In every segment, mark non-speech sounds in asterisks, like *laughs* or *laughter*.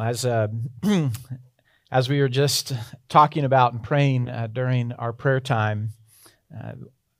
As, uh, *clears throat* as we were just talking about and praying uh, during our prayer time, uh,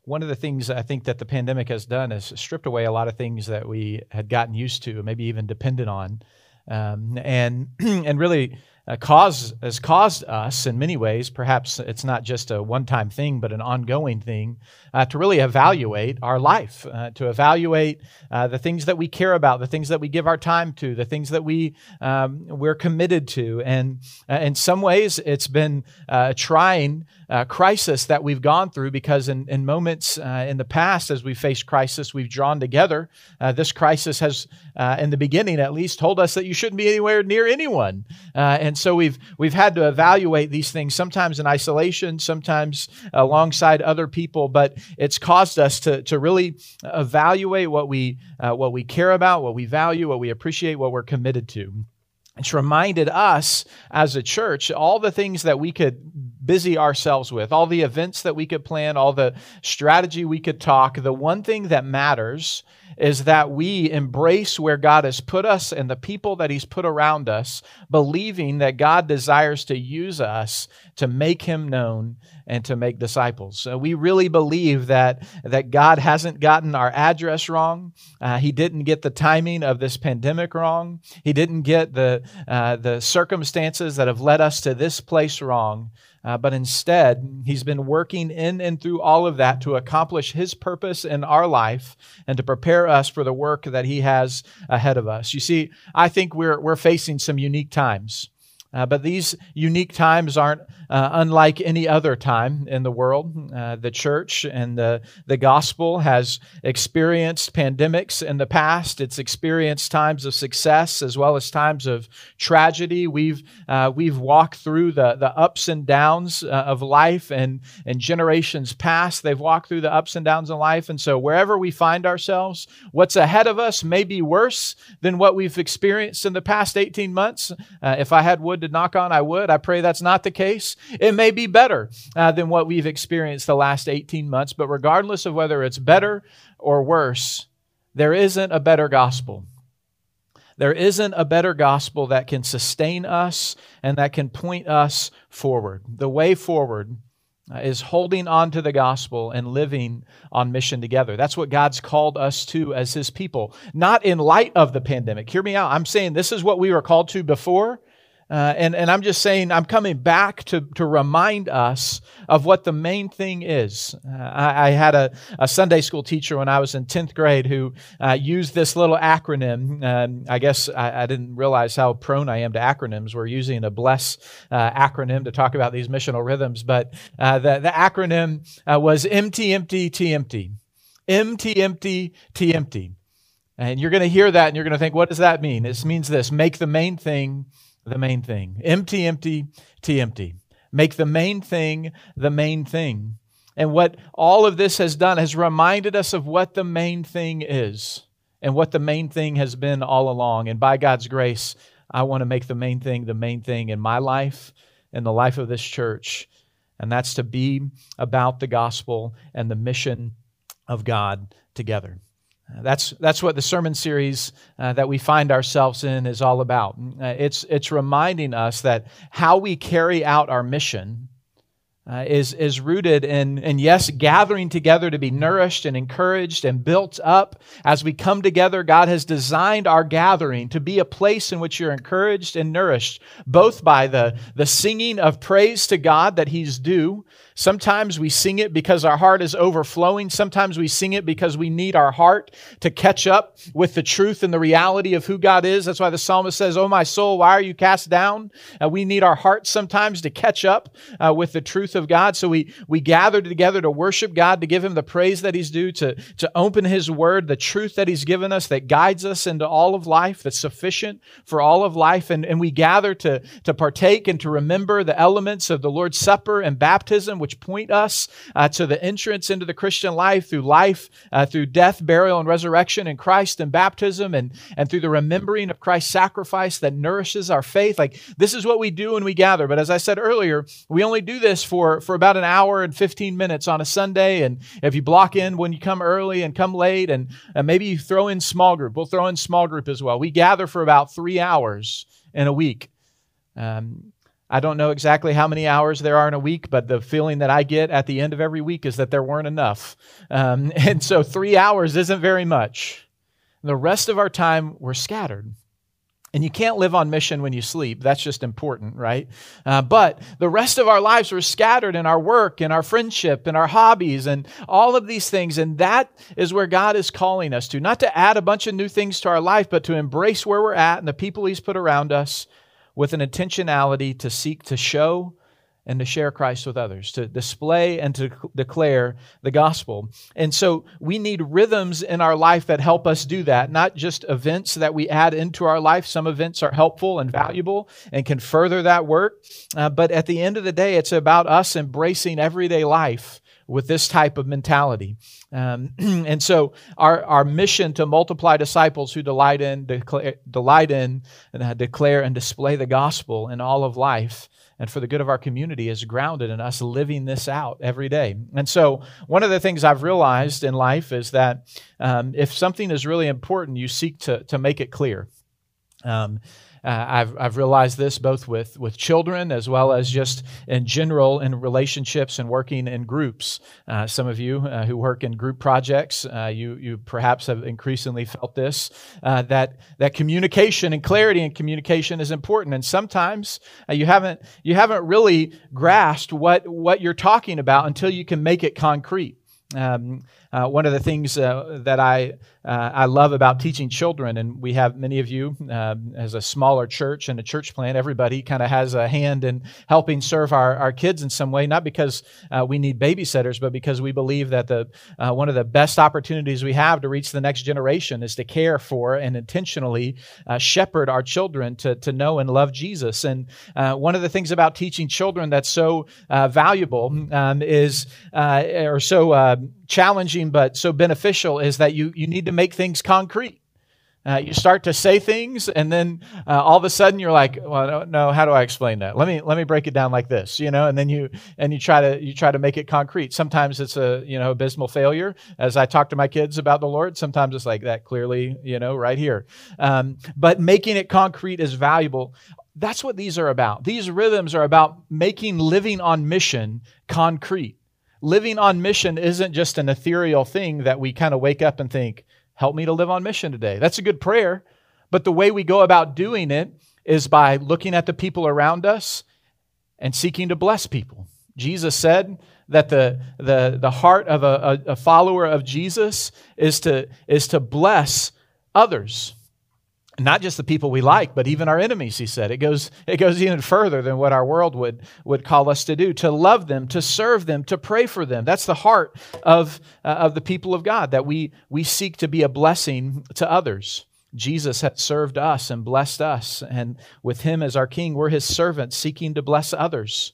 one of the things I think that the pandemic has done is stripped away a lot of things that we had gotten used to, maybe even depended on, um, and *clears throat* and really uh, cause, has caused us in many ways, perhaps it's not just a one time thing, but an ongoing thing, uh, to really evaluate our life, uh, to evaluate uh, the things that we care about, the things that we give our time to, the things that we, um, we're committed to. And uh, in some ways, it's been uh, a trying crisis that we've gone through because in, in moments in the past, as we faced crisis, we've drawn together. this crisis has, in the beginning at least, told us that you shouldn't be anywhere near anyone. and and so we've we've had to evaluate these things sometimes in isolation, sometimes alongside other people. But it's caused us to to really evaluate what we uh, what we care about, what we value, what we appreciate, what we're committed to. It's reminded us as a church all the things that we could busy ourselves with, all the events that we could plan, all the strategy we could talk. The one thing that matters is that we embrace where God has put us and the people that He's put around us, believing that God desires to use us to make Him known and to make disciples. So we really believe that, that God hasn't gotten our address wrong. Uh, he didn't get the timing of this pandemic wrong. He didn't get the, uh, the circumstances that have led us to this place wrong. Uh, but instead, he's been working in and through all of that to accomplish his purpose in our life and to prepare us for the work that he has ahead of us. You see, I think we're, we're facing some unique times. Uh, but these unique times aren't uh, unlike any other time in the world. Uh, the church and the, the gospel has experienced pandemics in the past. It's experienced times of success as well as times of tragedy. We've, uh, we've walked through the, the ups and downs uh, of life, and, and generations past, they've walked through the ups and downs of life. And so, wherever we find ourselves, what's ahead of us may be worse than what we've experienced in the past 18 months. Uh, if I had wood to knock on, I would. I pray that's not the case. It may be better uh, than what we've experienced the last 18 months, but regardless of whether it's better or worse, there isn't a better gospel. There isn't a better gospel that can sustain us and that can point us forward. The way forward uh, is holding on to the gospel and living on mission together. That's what God's called us to as his people, not in light of the pandemic. Hear me out. I'm saying this is what we were called to before, uh, and, and I'm just saying, I'm coming back to, to remind us of what the main thing is. Uh, I, I, had a, a Sunday school teacher when I was in 10th grade who uh, used this little acronym. Um, I guess I, I, didn't realize how prone I am to acronyms. We're using a BLESS uh, acronym to talk about these missional rhythms, but uh, the, the acronym uh, was empty, empty, empty. Empty, empty. And you're going to hear that and you're going to think, what does that mean? It means this make the main thing the main thing. Empty, empty, T empty. Make the main thing the main thing. And what all of this has done has reminded us of what the main thing is and what the main thing has been all along. And by God's grace, I want to make the main thing the main thing in my life and the life of this church. And that's to be about the gospel and the mission of God together. That's, that's what the sermon series uh, that we find ourselves in is all about. Uh, it's, it's reminding us that how we carry out our mission uh, is, is rooted in, in, yes, gathering together to be nourished and encouraged and built up. As we come together, God has designed our gathering to be a place in which you're encouraged and nourished, both by the, the singing of praise to God that He's due, Sometimes we sing it because our heart is overflowing. Sometimes we sing it because we need our heart to catch up with the truth and the reality of who God is. That's why the psalmist says, Oh, my soul, why are you cast down? Uh, we need our hearts sometimes to catch up uh, with the truth of God. So we, we gather together to worship God, to give Him the praise that He's due, to, to open His word, the truth that He's given us that guides us into all of life, that's sufficient for all of life. And, and we gather to, to partake and to remember the elements of the Lord's Supper and baptism which point us uh, to the entrance into the Christian life through life, uh, through death, burial, and resurrection in Christ and baptism, and, and through the remembering of Christ's sacrifice that nourishes our faith. Like, this is what we do when we gather. But as I said earlier, we only do this for for, about an hour and 15 minutes on a Sunday. And if you block in when you come early and come late, and, and maybe you throw in small group, we'll throw in small group as well. We gather for about three hours in a week. Um, I don't know exactly how many hours there are in a week, but the feeling that I get at the end of every week is that there weren't enough. Um, *laughs* and so three hours isn't very much. The rest of our time, we're scattered. And you can't live on mission when you sleep. That's just important, right? Uh, but the rest of our lives were scattered in our work, in our friendship, in our hobbies, and all of these things. And that is where God is calling us to. Not to add a bunch of new things to our life, but to embrace where we're at and the people He's put around us with an intentionality to seek to show and to share Christ with others, to display and to declare the gospel. And so we need rhythms in our life that help us do that, not just events that we add into our life. Some events are helpful and valuable and can further that work. Uh, but at the end of the day, it's about us embracing everyday life with this type of mentality. Um, *clears throat* and so our, our mission to multiply disciples who delight in, declare, delight in and uh, declare and display the gospel in all of life and for the good of our community is grounded in us living this out every day. And so, one of the things I've realized in life is that um, if something is really important, you seek to, to make it clear. Um, uh, I've, I've realized this both with, with children as well as just in general in relationships and working in groups. Uh, some of you uh, who work in group projects, uh, you, you perhaps have increasingly felt this uh, that, that communication and clarity in communication is important. And sometimes uh, you, haven't, you haven't really grasped what, what you're talking about until you can make it concrete. Um, uh, one of the things uh, that I uh, I love about teaching children, and we have many of you um, as a smaller church and a church plant, everybody kind of has a hand in helping serve our, our kids in some way, not because uh, we need babysitters, but because we believe that the uh, one of the best opportunities we have to reach the next generation is to care for and intentionally uh, shepherd our children to, to know and love Jesus. And one of the things about teaching children that's so valuable um, is, or so challenging but so beneficial is that you, you need to make things concrete. Uh, you start to say things, and then uh, all of a sudden you're like, "Well, no, how do I explain that? Let me let me break it down like this, you know." And then you and you try to you try to make it concrete. Sometimes it's a you know abysmal failure. As I talk to my kids about the Lord, sometimes it's like that clearly, you know, right here. Um, but making it concrete is valuable. That's what these are about. These rhythms are about making living on mission concrete living on mission isn't just an ethereal thing that we kind of wake up and think, help me to live on mission today. That's a good prayer. But the way we go about doing it is by looking at the people around us and seeking to bless people. Jesus said that the, the, the heart of a, a, follower of Jesus is to, is to bless others not just the people we like, but even our enemies, he said. It goes, it goes even further than what our world would, would call us to do to love them, to serve them, to pray for them. That's the heart of, uh, of the people of God, that we, we seek to be a blessing to others. Jesus has served us and blessed us, and with him as our king, we're his servants seeking to bless others.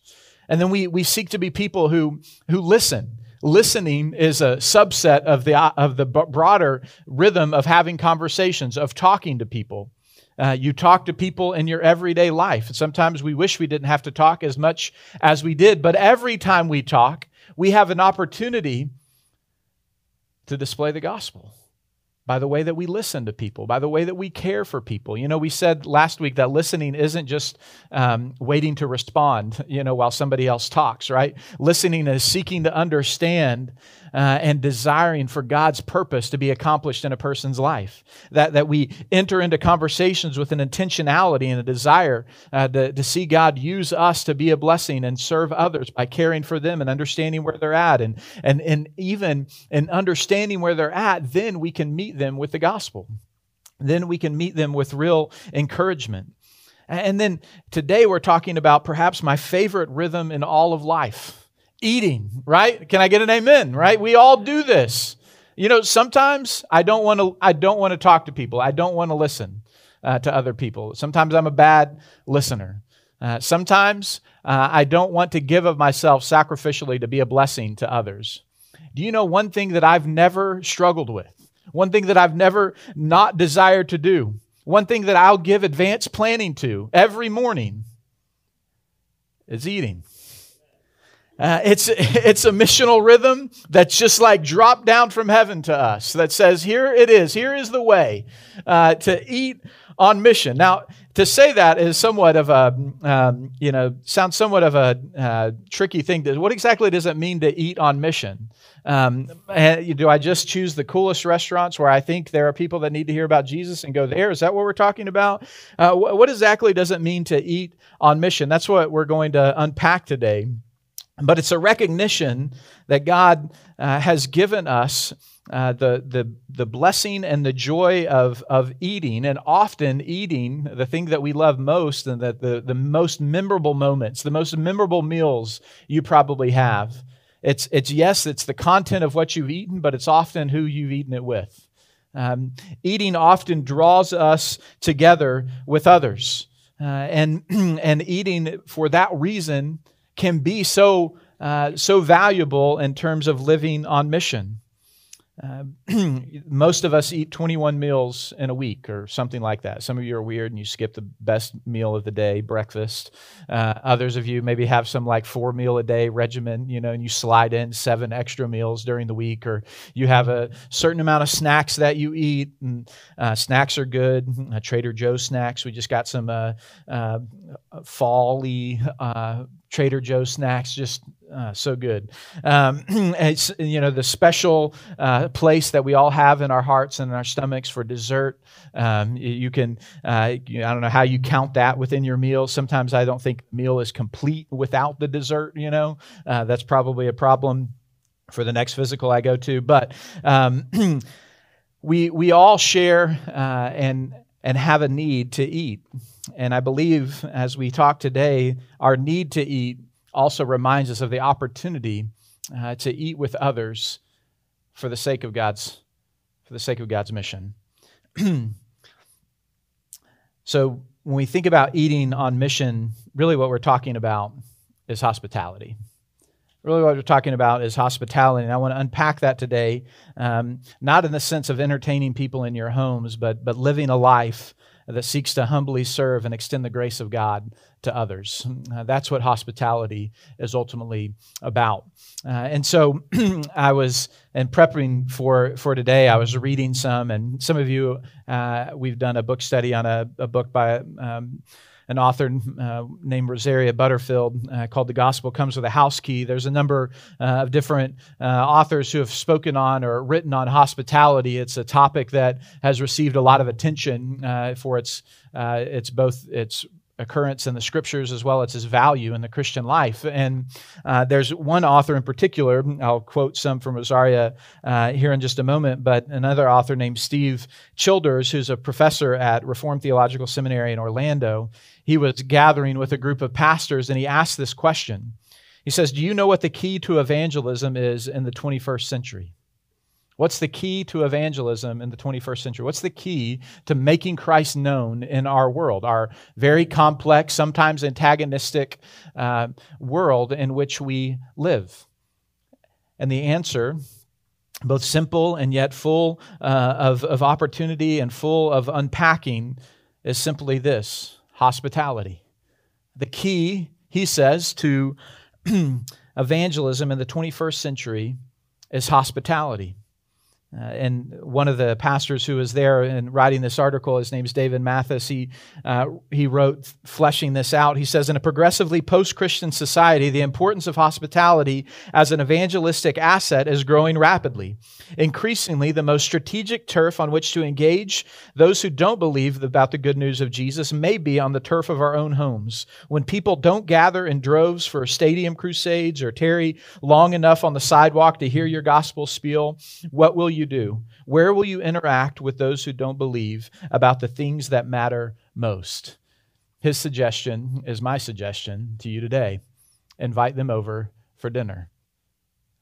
And then we, we seek to be people who, who listen Listening is a subset of the, of the broader rhythm of having conversations, of talking to people. Uh, you talk to people in your everyday life. Sometimes we wish we didn't have to talk as much as we did, but every time we talk, we have an opportunity to display the gospel by the way that we listen to people, by the way that we care for people. You know, we said last week that listening isn't just um, waiting to respond, you know, while somebody else talks, right? Listening is seeking to understand uh, and desiring for God's purpose to be accomplished in a person's life. That, that we enter into conversations with an intentionality and a desire uh, to, to see God use us to be a blessing and serve others by caring for them and understanding where they're at. And, and, and even in understanding where they're at, then we can meet them with the gospel. Then we can meet them with real encouragement. And then today we're talking about perhaps my favorite rhythm in all of life eating, right? Can I get an amen, right? We all do this. You know, sometimes I don't want to I don't want to talk to people. I don't want to listen uh, to other people. Sometimes I'm a bad listener. Uh, sometimes uh, I don't want to give of myself sacrificially to be a blessing to others. Do you know one thing that I've never struggled with? One thing that I've never not desired to do? One thing that I'll give advanced planning to every morning is eating. Uh, it's, *laughs* it's a missional rhythm that's just like dropped down from heaven to us that says, here it is, here is the way uh, to eat on mission. Now, to say that is somewhat of a, um, you know, sounds somewhat of a uh, tricky thing. What exactly does it mean to eat on mission? Um, do I just choose the coolest restaurants where I think there are people that need to hear about Jesus and go there? Is that what we're talking about? Uh, what exactly does it mean to eat on mission? That's what we're going to unpack today. But it's a recognition that God uh, has given us uh, the, the, the blessing and the joy of, of eating, and often eating the thing that we love most, and that the, the most memorable moments, the most memorable meals you probably have. It's, it's yes, it's the content of what you've eaten, but it's often who you've eaten it with. Um, eating often draws us together with others. Uh, and, *clears throat* and eating for that reason can be so, uh, so valuable in terms of living on mission. Uh, *clears throat* most of us eat 21 meals in a week or something like that. Some of you are weird and you skip the best meal of the day, breakfast. Uh, others of you maybe have some like four meal a day regimen, you know, and you slide in seven extra meals during the week, or you have a certain amount of snacks that you eat. And uh, snacks are good. Uh, Trader Joe's snacks. We just got some uh, uh, Trader Joe snacks, just uh, so good. Um, *clears throat* it's you know the special uh, place that we all have in our hearts and in our stomachs for dessert. Um, you can uh, you, I don't know how you count that within your meal. Sometimes I don't think meal is complete without the dessert. You know uh, that's probably a problem for the next physical I go to. But um, *clears throat* we we all share uh, and and have a need to eat. And I believe as we talk today, our need to eat also reminds us of the opportunity uh, to eat with others for the sake of God's for the sake of God's mission. *clears throat* so when we think about eating on mission, really what we're talking about is hospitality. Really, what we're talking about is hospitality, and I want to unpack that today, um, not in the sense of entertaining people in your homes, but but living a life that seeks to humbly serve and extend the grace of God to others. Uh, that's what hospitality is ultimately about. Uh, and so *clears throat* I was, in prepping for, for today, I was reading some, and some of you, uh, we've done a book study on a, a book by um, an author uh, named Rosaria Butterfield uh, called The Gospel Comes with a House Key. There's a number uh, of different uh, authors who have spoken on or written on hospitality. It's a topic that has received a lot of attention uh, for its, uh, its both its occurrence in the scriptures as well as its value in the Christian life. And uh, there's one author in particular, I'll quote some from Rosaria uh, here in just a moment, but another author named Steve Childers, who's a professor at Reformed Theological Seminary in Orlando, he was gathering with a group of pastors and he asked this question. He says, Do you know what the key to evangelism is in the 21st century? What's the key to evangelism in the 21st century? What's the key to making Christ known in our world, our very complex, sometimes antagonistic uh, world in which we live? And the answer, both simple and yet full uh, of, of opportunity and full of unpacking, is simply this hospitality. The key, he says, to *clears throat* evangelism in the 21st century is hospitality. Uh, and one of the pastors who was there and writing this article, his name's David Mathis, he, uh, he wrote, fleshing this out. He says, In a progressively post Christian society, the importance of hospitality as an evangelistic asset is growing rapidly. Increasingly, the most strategic turf on which to engage those who don't believe about the good news of Jesus may be on the turf of our own homes. When people don't gather in droves for stadium crusades or tarry long enough on the sidewalk to hear your gospel spiel, what will you you do? Where will you interact with those who don't believe about the things that matter most? His suggestion is my suggestion to you today invite them over for dinner.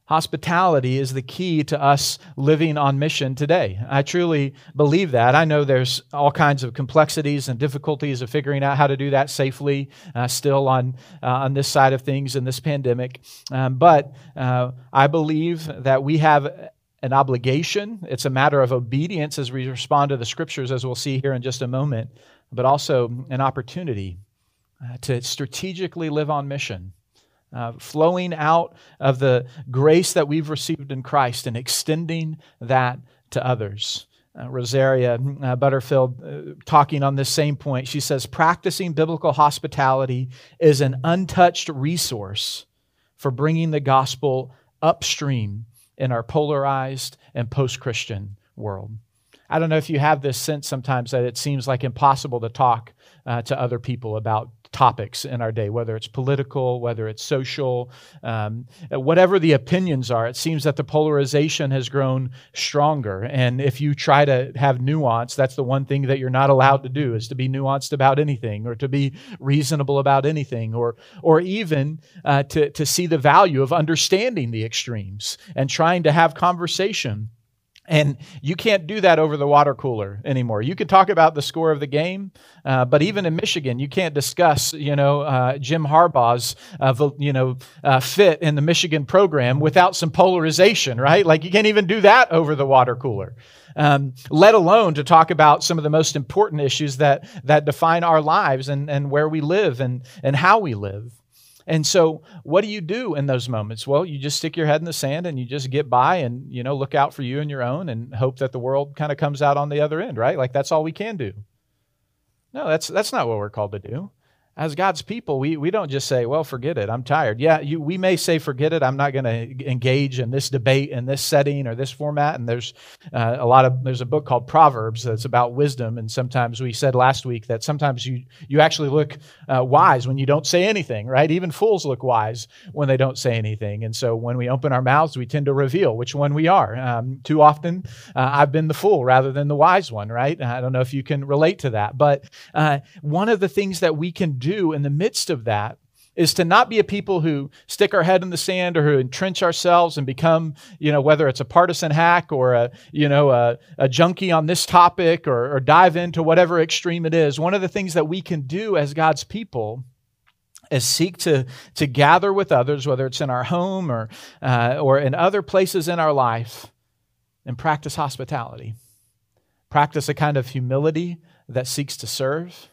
Hospitality is the key to us living on mission today. I truly believe that. I know there's all kinds of complexities and difficulties of figuring out how to do that safely uh, still on, uh, on this side of things in this pandemic. Um, but uh, I believe that we have an obligation, it's a matter of obedience as we respond to the scriptures, as we'll see here in just a moment, but also an opportunity uh, to strategically live on mission uh, flowing out of the grace that we've received in Christ and extending that to others. Uh, Rosaria uh, Butterfield, uh, talking on this same point, she says, Practicing biblical hospitality is an untouched resource for bringing the gospel upstream in our polarized and post Christian world. I don't know if you have this sense sometimes that it seems like impossible to talk uh, to other people about topics in our day, whether it's political, whether it's social, um, whatever the opinions are. It seems that the polarization has grown stronger. And if you try to have nuance, that's the one thing that you're not allowed to do is to be nuanced about anything or to be reasonable about anything or, or even uh, to, to see the value of understanding the extremes and trying to have conversation and you can't do that over the water cooler anymore. You can talk about the score of the game, uh, but even in Michigan, you can't discuss, you know, uh, Jim Harbaugh's, uh, you know, uh, fit in the Michigan program without some polarization, right? Like you can't even do that over the water cooler. Um, let alone to talk about some of the most important issues that that define our lives and, and where we live and, and how we live. And so, what do you do in those moments? Well, you just stick your head in the sand and you just get by and, you know, look out for you and your own and hope that the world kind of comes out on the other end, right? Like that's all we can do. No, that's that's not what we're called to do as God's people, we, we don't just say, well, forget it, I'm tired. Yeah, you, we may say, forget it, I'm not going to engage in this debate in this setting or this format. And there's uh, a lot of, there's a book called Proverbs that's about wisdom. And sometimes we said last week that sometimes you, you actually look uh, wise when you don't say anything, right? Even fools look wise when they don't say anything. And so when we open our mouths, we tend to reveal which one we are. Um, too often, uh, I've been the fool rather than the wise one, right? I don't know if you can relate to that. But uh, one of the things that we can do do in the midst of that is to not be a people who stick our head in the sand or who entrench ourselves and become, you know, whether it's a partisan hack or a, you know, a, a junkie on this topic or, or dive into whatever extreme it is. One of the things that we can do as God's people is seek to, to gather with others, whether it's in our home or, uh, or in other places in our life, and practice hospitality. Practice a kind of humility that seeks to serve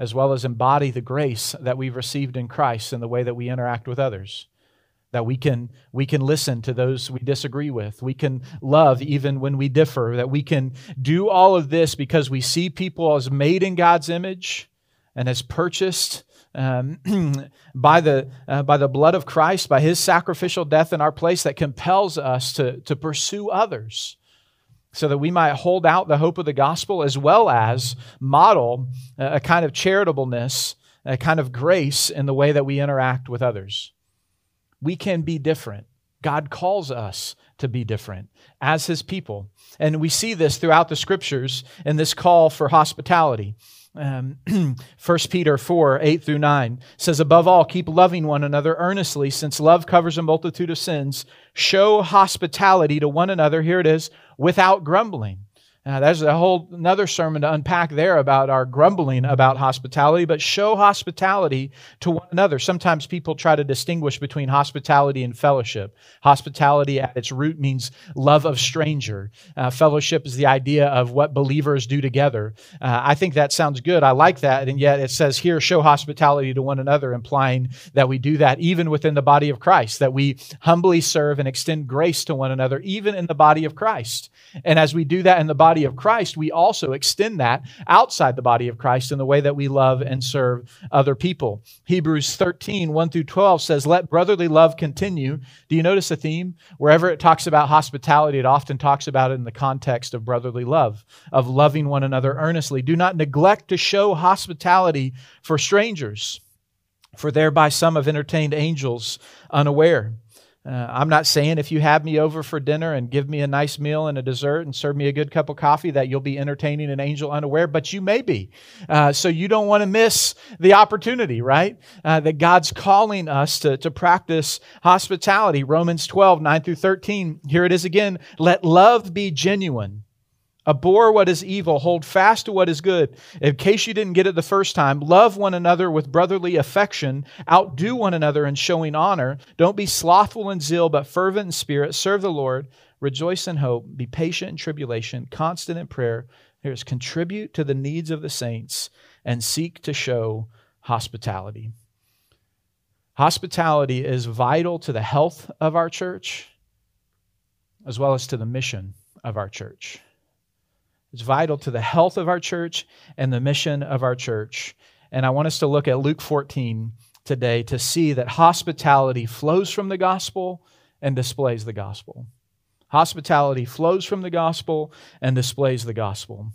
as well as embody the grace that we've received in Christ in the way that we interact with others. That we can, we can listen to those we disagree with. We can love even when we differ. That we can do all of this because we see people as made in God's image and as purchased um, *clears throat* by, the, uh, by the blood of Christ, by his sacrificial death in our place, that compels us to, to pursue others so that we might hold out the hope of the gospel as well as model a kind of charitableness, a kind of grace in the way that we interact with others. We can be different. God calls us to be different as his people. And we see this throughout the scriptures in this call for hospitality. Um, *clears throat* 1 Peter 4 8 through 9 says, Above all, keep loving one another earnestly, since love covers a multitude of sins. Show hospitality to one another. Here it is, without grumbling. Now, there's a whole another sermon to unpack there about our grumbling about hospitality, but show hospitality to one another. Sometimes people try to distinguish between hospitality and fellowship. Hospitality at its root means love of stranger. Uh, fellowship is the idea of what believers do together. Uh, I think that sounds good. I like that. And yet it says here, show hospitality to one another, implying that we do that even within the body of Christ, that we humbly serve and extend grace to one another, even in the body of Christ. And as we do that in the body body of Christ, we also extend that outside the body of Christ in the way that we love and serve other people. Hebrews 13, 1 through 12 says, Let brotherly love continue. Do you notice a theme? Wherever it talks about hospitality, it often talks about it in the context of brotherly love, of loving one another earnestly. Do not neglect to show hospitality for strangers, for thereby some have entertained angels unaware. Uh, I'm not saying if you have me over for dinner and give me a nice meal and a dessert and serve me a good cup of coffee that you'll be entertaining an angel unaware, but you may be. Uh, so you don't want to miss the opportunity, right? Uh, that God's calling us to, to practice hospitality. Romans 12, 9 through 13. Here it is again. Let love be genuine. Abhor what is evil, hold fast to what is good. In case you didn't get it the first time, love one another with brotherly affection, outdo one another in showing honor. Don't be slothful in zeal, but fervent in spirit. Serve the Lord. Rejoice in hope. Be patient in tribulation, constant in prayer. Here's contribute to the needs of the saints and seek to show hospitality. Hospitality is vital to the health of our church as well as to the mission of our church. It's vital to the health of our church and the mission of our church. And I want us to look at Luke 14 today to see that hospitality flows from the gospel and displays the gospel. Hospitality flows from the gospel and displays the gospel.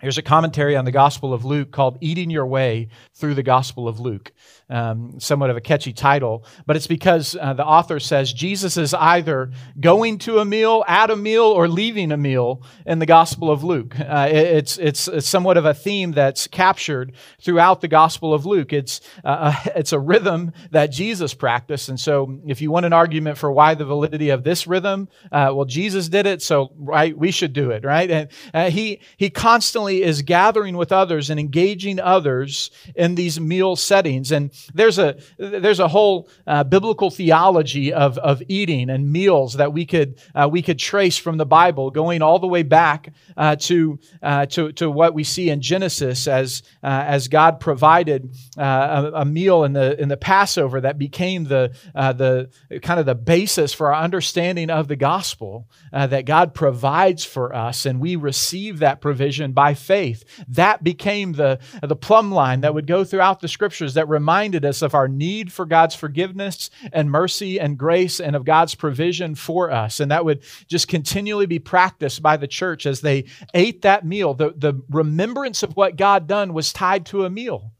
Here's a commentary on the Gospel of Luke called Eating Your Way Through the Gospel of Luke. Um, somewhat of a catchy title, but it's because uh, the author says Jesus is either going to a meal, at a meal, or leaving a meal in the Gospel of Luke. Uh, it's, it's, it's, somewhat of a theme that's captured throughout the Gospel of Luke. It's, uh, a, *laughs* it's a rhythm that Jesus practiced. And so, if you want an argument for why the validity of this rhythm, uh, well, Jesus did it, so right, we should do it, right? And uh, he, he constantly is gathering with others and engaging others in these meal settings. And there's a, there's a whole uh, biblical theology of, of eating and meals that we could, uh, we could trace from the Bible, going all the way back uh, to, uh, to, to what we see in Genesis as, uh, as God provided uh, a, a, meal in the, in the Passover that became the, the kind of the basis for our understanding of the gospel that God provides for us. And we receive that provision by faith. That became the, the plumb line that would go throughout the scriptures that reminded us of our need for God's forgiveness and mercy and grace and of God's provision for us. And that would just continually be practiced by the church as they ate that meal. The, the remembrance of what God done was tied to a meal.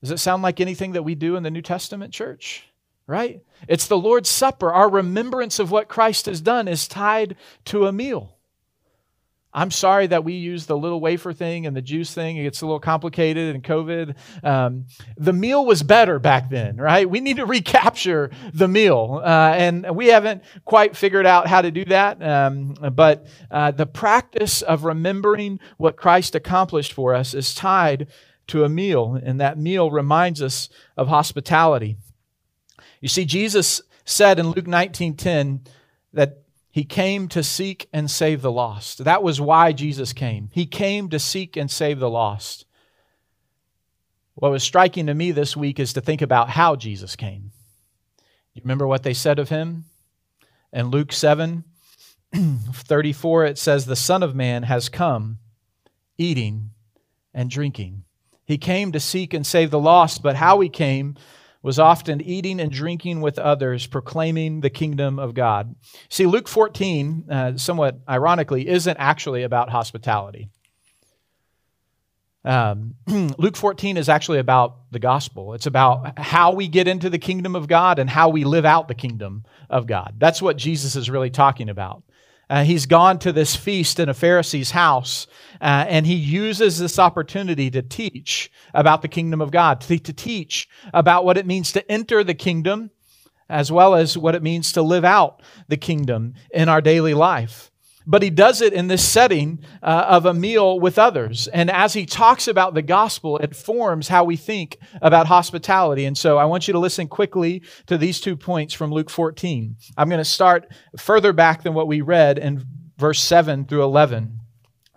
Does it sound like anything that we do in the New Testament church? Right? It's the Lord's Supper. Our remembrance of what Christ has done is tied to a meal. I'm sorry that we use the little wafer thing and the juice thing. It gets a little complicated in COVID. Um, the meal was better back then, right? We need to recapture the meal. Uh, and we haven't quite figured out how to do that. Um, but uh, the practice of remembering what Christ accomplished for us is tied to a meal. And that meal reminds us of hospitality. You see, Jesus said in Luke 19 10 that he came to seek and save the lost. That was why Jesus came. He came to seek and save the lost. What was striking to me this week is to think about how Jesus came. You remember what they said of him? In Luke 7 *clears throat* 34, it says, The Son of Man has come eating and drinking. He came to seek and save the lost, but how he came was often eating and drinking with others, proclaiming the kingdom of God. See, Luke 14, uh, somewhat ironically, isn't actually about hospitality. Um, *clears throat* Luke 14 is actually about the gospel. It's about how we get into the kingdom of God and how we live out the kingdom of God. That's what Jesus is really talking about. Uh, he's gone to this feast in a Pharisee's house, uh, and he uses this opportunity to teach about the kingdom of God, to, to teach about what it means to enter the kingdom, as well as what it means to live out the kingdom in our daily life. But he does it in this setting uh, of a meal with others. And as he talks about the gospel, it forms how we think about hospitality. And so I want you to listen quickly to these two points from Luke 14. I'm going to start further back than what we read in verse 7 through 11.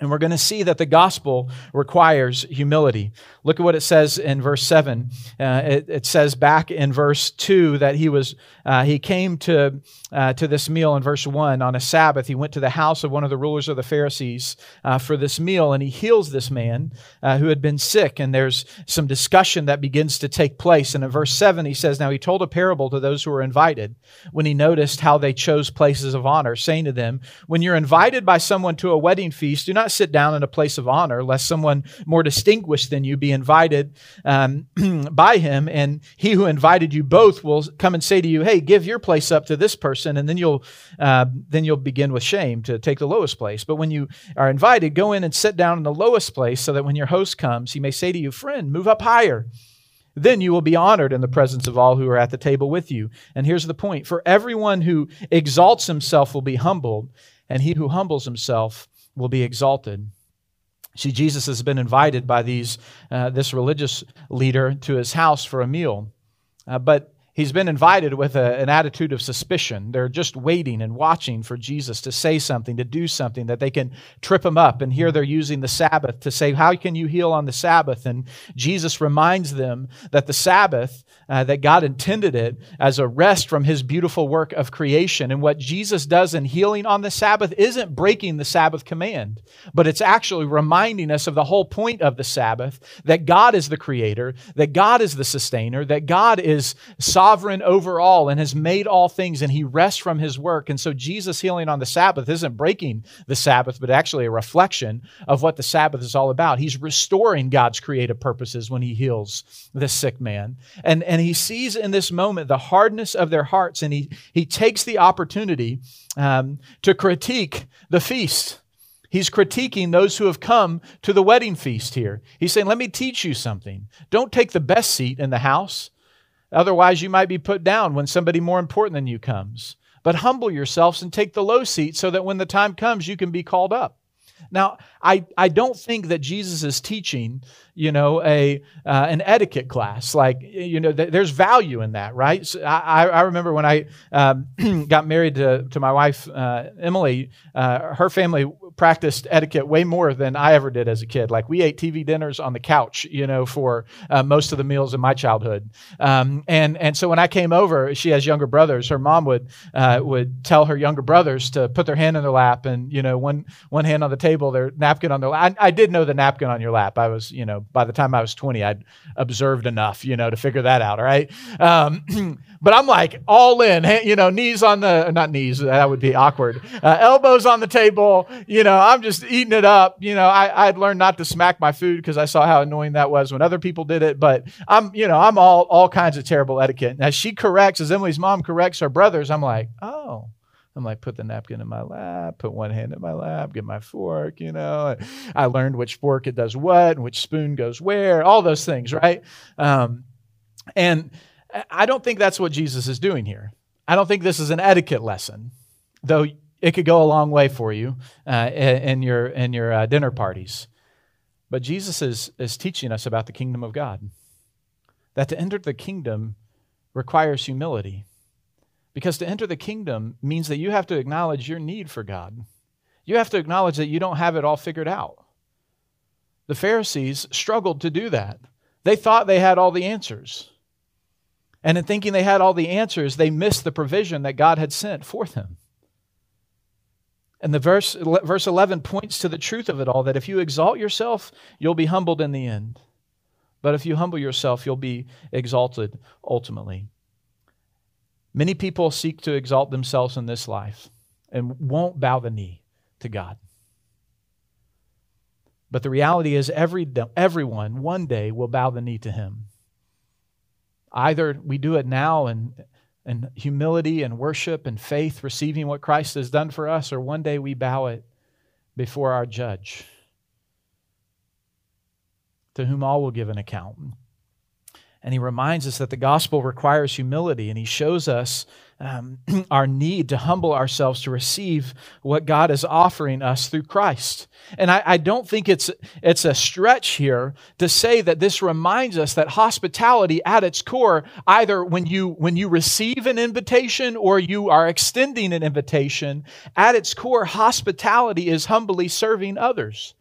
And we're going to see that the gospel requires humility. Look at what it says in verse 7. Uh, it, it, says back in verse 2 that he was uh, he came to, uh, to this meal in verse 1 on a Sabbath. He went to the house of one of the rulers of the Pharisees uh, for this meal, and he heals this man uh, who had been sick. And there's some discussion that begins to take place. And in verse 7, he says, Now he told a parable to those who were invited when he noticed how they chose places of honor, saying to them, When you're invited by someone to a wedding feast, do not sit down in a place of honor, lest someone more distinguished than you be invited um, *clears throat* by him, and he who invited you both will come and say to you, "Hey, give your place up to this person," and then you'll uh, then you'll begin with shame to take the lowest place. But when you are invited, go in and sit down in the lowest place, so that when your host comes, he may say to you, "Friend, move up higher." Then you will be honored in the presence of all who are at the table with you. And here's the point for everyone who exalts himself will be humbled, and he who humbles himself will be exalted. See, Jesus has been invited by these, uh, this religious leader to his house for a meal. Uh, but He's been invited with a, an attitude of suspicion. They're just waiting and watching for Jesus to say something, to do something that they can trip him up. And here they're using the Sabbath to say, How can you heal on the Sabbath? And Jesus reminds them that the Sabbath, uh, that God intended it as a rest from his beautiful work of creation. And what Jesus does in healing on the Sabbath isn't breaking the Sabbath command, but it's actually reminding us of the whole point of the Sabbath that God is the creator, that God is the sustainer, that God is sovereign sovereign over all and has made all things and he rests from his work. And so Jesus healing on the Sabbath isn't breaking the Sabbath, but actually a reflection of what the Sabbath is all about. He's restoring God's creative purposes when he heals the sick man. And, and he sees in this moment the hardness of their hearts and he, he takes the opportunity um, to critique the feast. He's critiquing those who have come to the wedding feast here. He's saying, Let me teach you something. Don't take the best seat in the house. Otherwise, you might be put down when somebody more important than you comes. But humble yourselves and take the low seat so that when the time comes, you can be called up. Now, I, I don't think that Jesus is teaching, you know, a uh, an etiquette class. Like, you know, th- there's value in that, right? So I, I remember when I um, *clears throat* got married to, to my wife, uh, Emily, uh, her family practiced etiquette way more than I ever did as a kid. Like, we ate TV dinners on the couch, you know, for uh, most of the meals in my childhood. Um, and, and so when I came over, she has younger brothers. Her mom would, uh, would tell her younger brothers to put their hand in their lap and, you know, one, one hand on the table, their napkin on their lap. I, I did know the napkin on your lap. I was, you know, by the time I was 20, I'd observed enough, you know, to figure that out. All right. Um, *clears throat* but I'm like all in, you know, knees on the, not knees, that would be awkward. Uh, elbows on the table, you know, I'm just eating it up. You know, I, I'd learned not to smack my food because I saw how annoying that was when other people did it. But I'm, you know, I'm all, all kinds of terrible etiquette. As she corrects, as Emily's mom corrects her brothers, I'm like, oh, I'm like, put the napkin in my lap, put one hand in my lap, get my fork, you know. I learned which fork it does what and which spoon goes where, all those things, right? Um, and I don't think that's what Jesus is doing here. I don't think this is an etiquette lesson, though it could go a long way for you uh, in your, in your uh, dinner parties. But Jesus is, is teaching us about the kingdom of God. That to enter the kingdom requires humility. Because to enter the kingdom means that you have to acknowledge your need for God. You have to acknowledge that you don't have it all figured out. The Pharisees struggled to do that. They thought they had all the answers. And in thinking they had all the answers, they missed the provision that God had sent for them. And the verse, verse 11 points to the truth of it all that if you exalt yourself, you'll be humbled in the end. But if you humble yourself, you'll be exalted ultimately. Many people seek to exalt themselves in this life and won't bow the knee to God. But the reality is, every, everyone one day will bow the knee to Him. Either we do it now in, in humility and worship and faith, receiving what Christ has done for us, or one day we bow it before our judge, to whom all will give an account. And he reminds us that the gospel requires humility, and he shows us um, *clears throat* our need to humble ourselves to receive what God is offering us through Christ. And I, I, don't think it's, it's a stretch here to say that this reminds us that hospitality at its core, either when you, when you receive an invitation or you are extending an invitation, at its core, hospitality is humbly serving others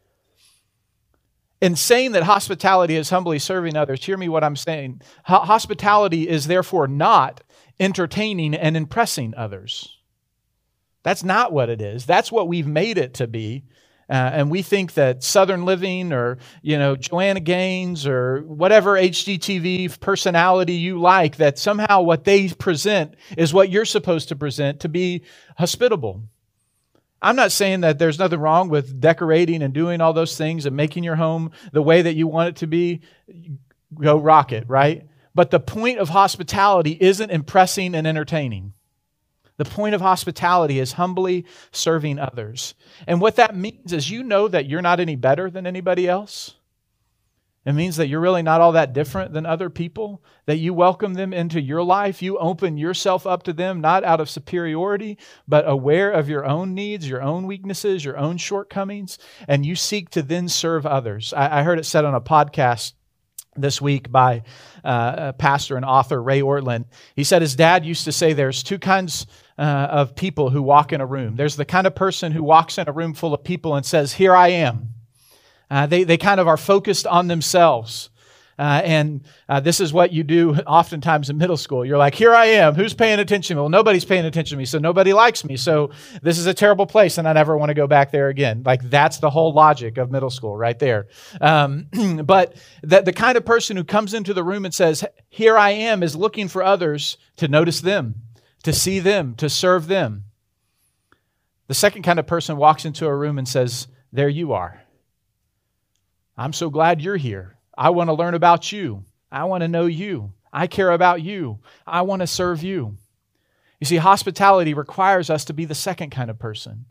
in saying that hospitality is humbly serving others, hear me what I'm saying. hospitality is therefore not entertaining and impressing others. That's not what it is. That's what we've made it to be. Uh, and we think that Southern Living or, you know, Joanna Gaines or whatever HGTV personality you like, that somehow what they present is what you're supposed to present to be hospitable. I'm not saying that there's nothing wrong with decorating and doing all those things and making your home the way that you want it to be. Go rock it, right? But the point of hospitality isn't impressing and entertaining. The point of hospitality is humbly serving others. And what that means is you know that you're not any better than anybody else. It means that you're really not all that different than other people, that you welcome them into your life. You open yourself up to them, not out of superiority, but aware of your own needs, your own weaknesses, your own shortcomings, and you seek to then serve others. I, I heard it said on a podcast this week by uh, pastor and author Ray Ortlund. He said his dad used to say there's two kinds uh, of people who walk in a room. There's the kind of person who walks in a room full of people and says, Here I am. Uh, they, they kind of are focused on themselves. Uh, and uh, this is what you do oftentimes in middle school. You're like, here I am. Who's paying attention to me? Well, nobody's paying attention to me, so nobody likes me. So this is a terrible place, and I never want to go back there again. Like, that's the whole logic of middle school right there. Um, *clears throat* but the kind of person who comes into the room and says, here I am, is looking for others to notice them, to see them, to serve them. The second kind of person walks into a room and says, there you are. I'm so glad you're here. I want to learn about you. I want to know you. I care about you. I want to serve you. You see, hospitality requires us to be the second kind of person.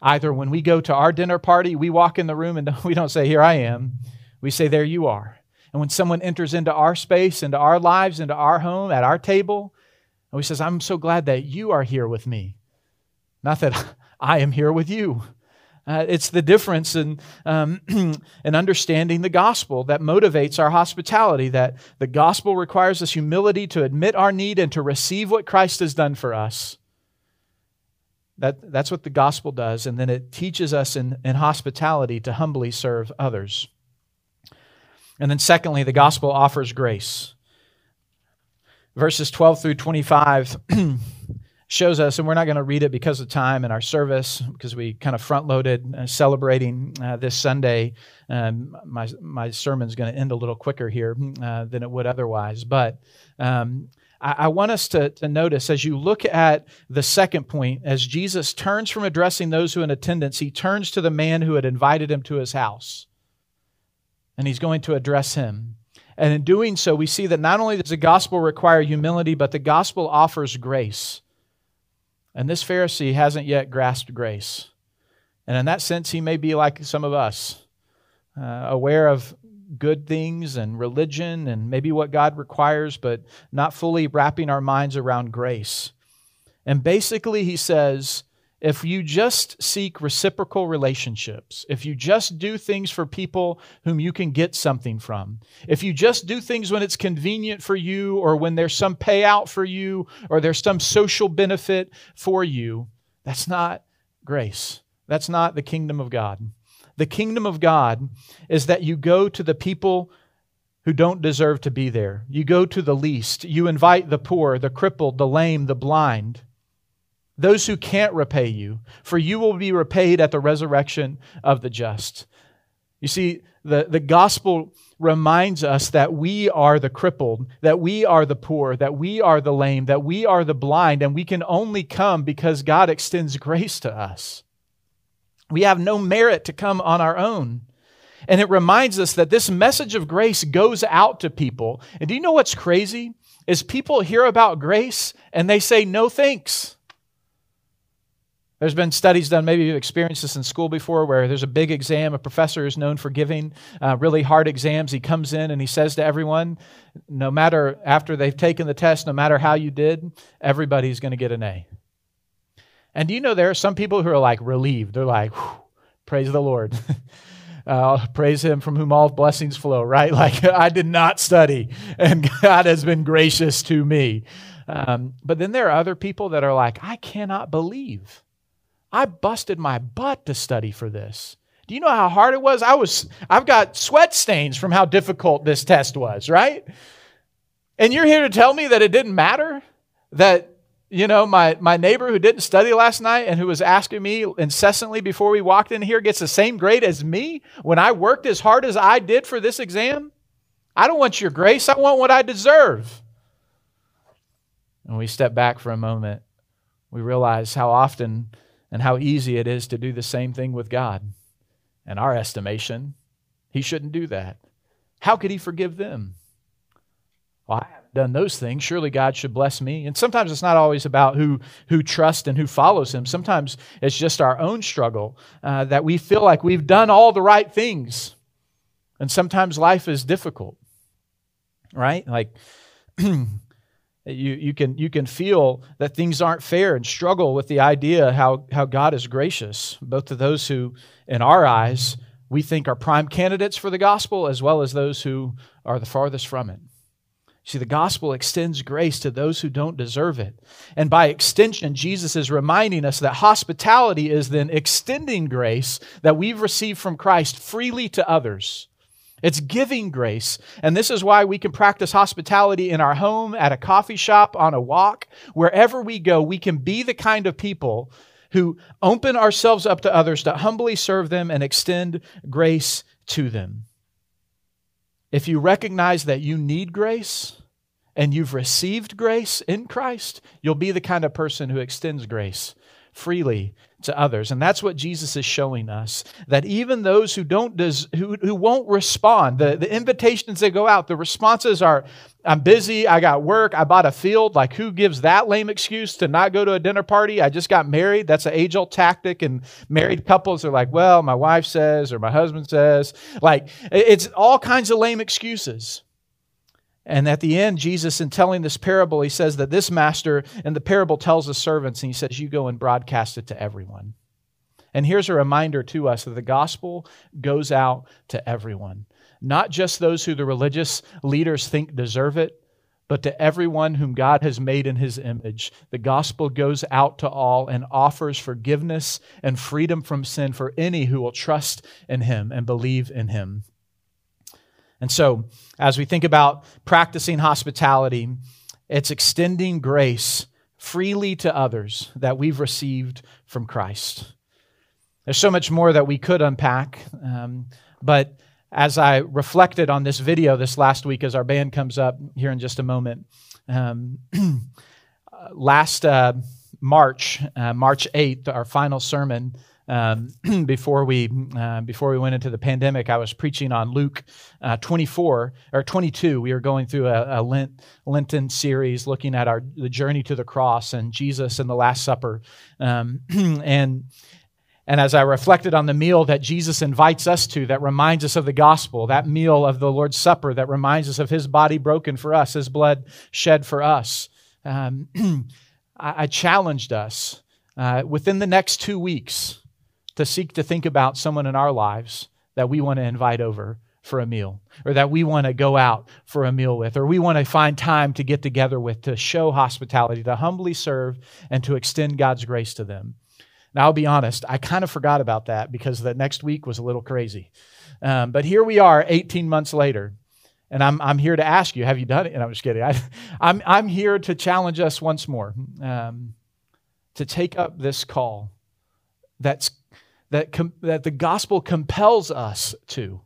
Either when we go to our dinner party, we walk in the room and *laughs* we don't say, Here I am. We say, There you are. And when someone enters into our space, into our lives, into our home, at our table, and we says, I'm so glad that you are here with me. Not that *laughs* I am here with you. Uh, it's the difference in, um, *clears throat* in understanding the gospel that motivates our hospitality, that the gospel requires us humility to admit our need and to receive what Christ has done for us. That, that's what the gospel does, and then it teaches us in, in hospitality to humbly serve others. And then, secondly, the gospel offers grace. Verses 12 through 25 *clears throat* shows us, and we're not going to read it because of time in our service, because we kind of front loaded uh, celebrating uh, this Sunday. Um, my, my sermon's going to end a little quicker here uh, than it would otherwise. But um, I, I, want us to, to notice as you look at the second point, as Jesus turns from addressing those who are in attendance, he turns to the man who had invited him to his house. And he's going to address him. And in doing so, we see that not only does the gospel require humility, but the gospel offers grace. And this Pharisee hasn't yet grasped grace. And in that sense, he may be like some of us, uh, aware of good things and religion and maybe what God requires, but not fully wrapping our minds around grace. And basically, he says, if you just seek reciprocal relationships, if you just do things for people whom you can get something from, if you just do things when it's convenient for you or when there's some payout for you or there's some social benefit for you, that's not grace. That's not the kingdom of God. The kingdom of God is that you go to the people who don't deserve to be there. You go to the least. You invite the poor, the crippled, the lame, the blind those who can't repay you, for you will be repaid at the resurrection of the just. You see, the, the gospel reminds us that we are the crippled, that we are the poor, that we are the lame, that we are the blind, and we can only come because God extends grace to us. We have no merit to come on our own. And it reminds us that this message of grace goes out to people. And do you know what's crazy? Is people hear about grace and they say, no thanks. There's been studies done, maybe you've experienced this in school before, where there's a big exam. A professor is known for giving uh, really hard exams. He comes in and he says to everyone, no matter after they've taken the test, no matter how you did, everybody's going to get an A. And do you know there are some people who are like relieved? They're like, praise the Lord. *laughs* uh, praise him from whom all blessings flow, right? *laughs* Like, I did not study, and *laughs* God has been gracious to me. Um, but then there are other people that are like, I cannot believe I busted my butt to study for this. Do you know how hard it was? I was I've got sweat stains from how difficult this test was, right? And you're here to tell me that it didn't matter? That you know, my, my neighbor who didn't study last night and who was asking me incessantly before we walked in here gets the same grade as me when I worked as hard as I did for this exam? I don't want your grace. I want what I deserve. And we step back for a moment. We realize how often and how easy it is to do the same thing with God. In our estimation, He shouldn't do that. How could He forgive them? Well, I haven't done those things. Surely God should bless me. And sometimes it's not always about who, who trusts and who follows Him. Sometimes it's just our own struggle uh, that we feel like we've done all the right things. And sometimes life is difficult, right? Like, *clears throat* You, you, can, you can feel that things aren't fair and struggle with the idea how, how God is gracious, both to those who, in our eyes, we think are prime candidates for the gospel, as well as those who are the farthest from it. See, the gospel extends grace to those who don't deserve it. And by extension, Jesus is reminding us that hospitality is then extending grace that we've received from Christ freely to others. It's giving grace. And this is why we can practice hospitality in our home, at a coffee shop, on a walk. Wherever we go, we can be the kind of people who open ourselves up to others to humbly serve them and extend grace to them. If you recognize that you need grace and you've received grace in Christ, you'll be the kind of person who extends grace freely to others. And that's what Jesus is showing us that even those who don't des- who, who won't respond, the, the invitations that go out, the responses are I'm busy, I got work, I bought a field. Like who gives that lame excuse to not go to a dinner party? I just got married. That's an age-old tactic and married couples are like, "Well, my wife says or my husband says." Like it's all kinds of lame excuses. And at the end, Jesus, in telling this parable, he says that this master in the parable tells the servants, and he says, You go and broadcast it to everyone. And here's a reminder to us that the gospel goes out to everyone, not just those who the religious leaders think deserve it, but to everyone whom God has made in his image. The gospel goes out to all and offers forgiveness and freedom from sin for any who will trust in him and believe in him. And so, as we think about practicing hospitality, it's extending grace freely to others that we've received from Christ. There's so much more that we could unpack, um, but as I reflected on this video this last week, as our band comes up here in just a moment, um, *clears throat* last uh, March, uh, March 8th, our final sermon, um, *clears throat* before we uh, before we went into the pandemic, I was preaching on Luke uh, 24 or 22. We were going through a, a, Lent Lenten series, looking at our the journey to the cross and Jesus and the Last Supper, um, *clears throat* and. And as I reflected on the meal that Jesus invites us to, that reminds us of the gospel, that meal of the Lord's Supper that reminds us of his body broken for us, his blood shed for us, um, *clears throat* I, challenged us uh, within the next two weeks to seek to think about someone in our lives that we want to invite over for a meal, or that we want to go out for a meal with, or we want to find time to get together with to show hospitality, to humbly serve, and to extend God's grace to them. Now, I'll be honest, I kind of forgot about that because the next week was a little crazy. Um, but here we are 18 months later, and I'm, I'm here to ask you, have you done it? And I'm just kidding. *laughs* I, I'm, I'm here to challenge us once more um, to take up this call that's that, com- that the gospel compels us to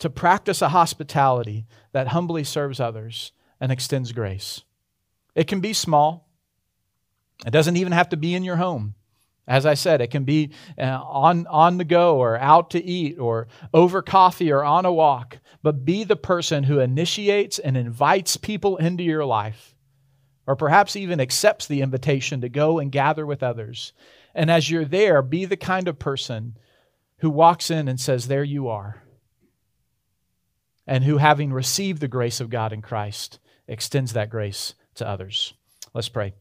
to practice a hospitality that humbly serves others and extends grace. It can be small. It doesn't even have to be in your home. As I said, it can be uh, on, on the go or out to eat or over coffee or on a walk. But be the person who initiates and invites people into your life, or perhaps even accepts the invitation to go and gather with others and as you're there, be the kind of person who walks in and says, There you are. And who, having received the grace of God in Christ, extends that grace to others. Let's pray.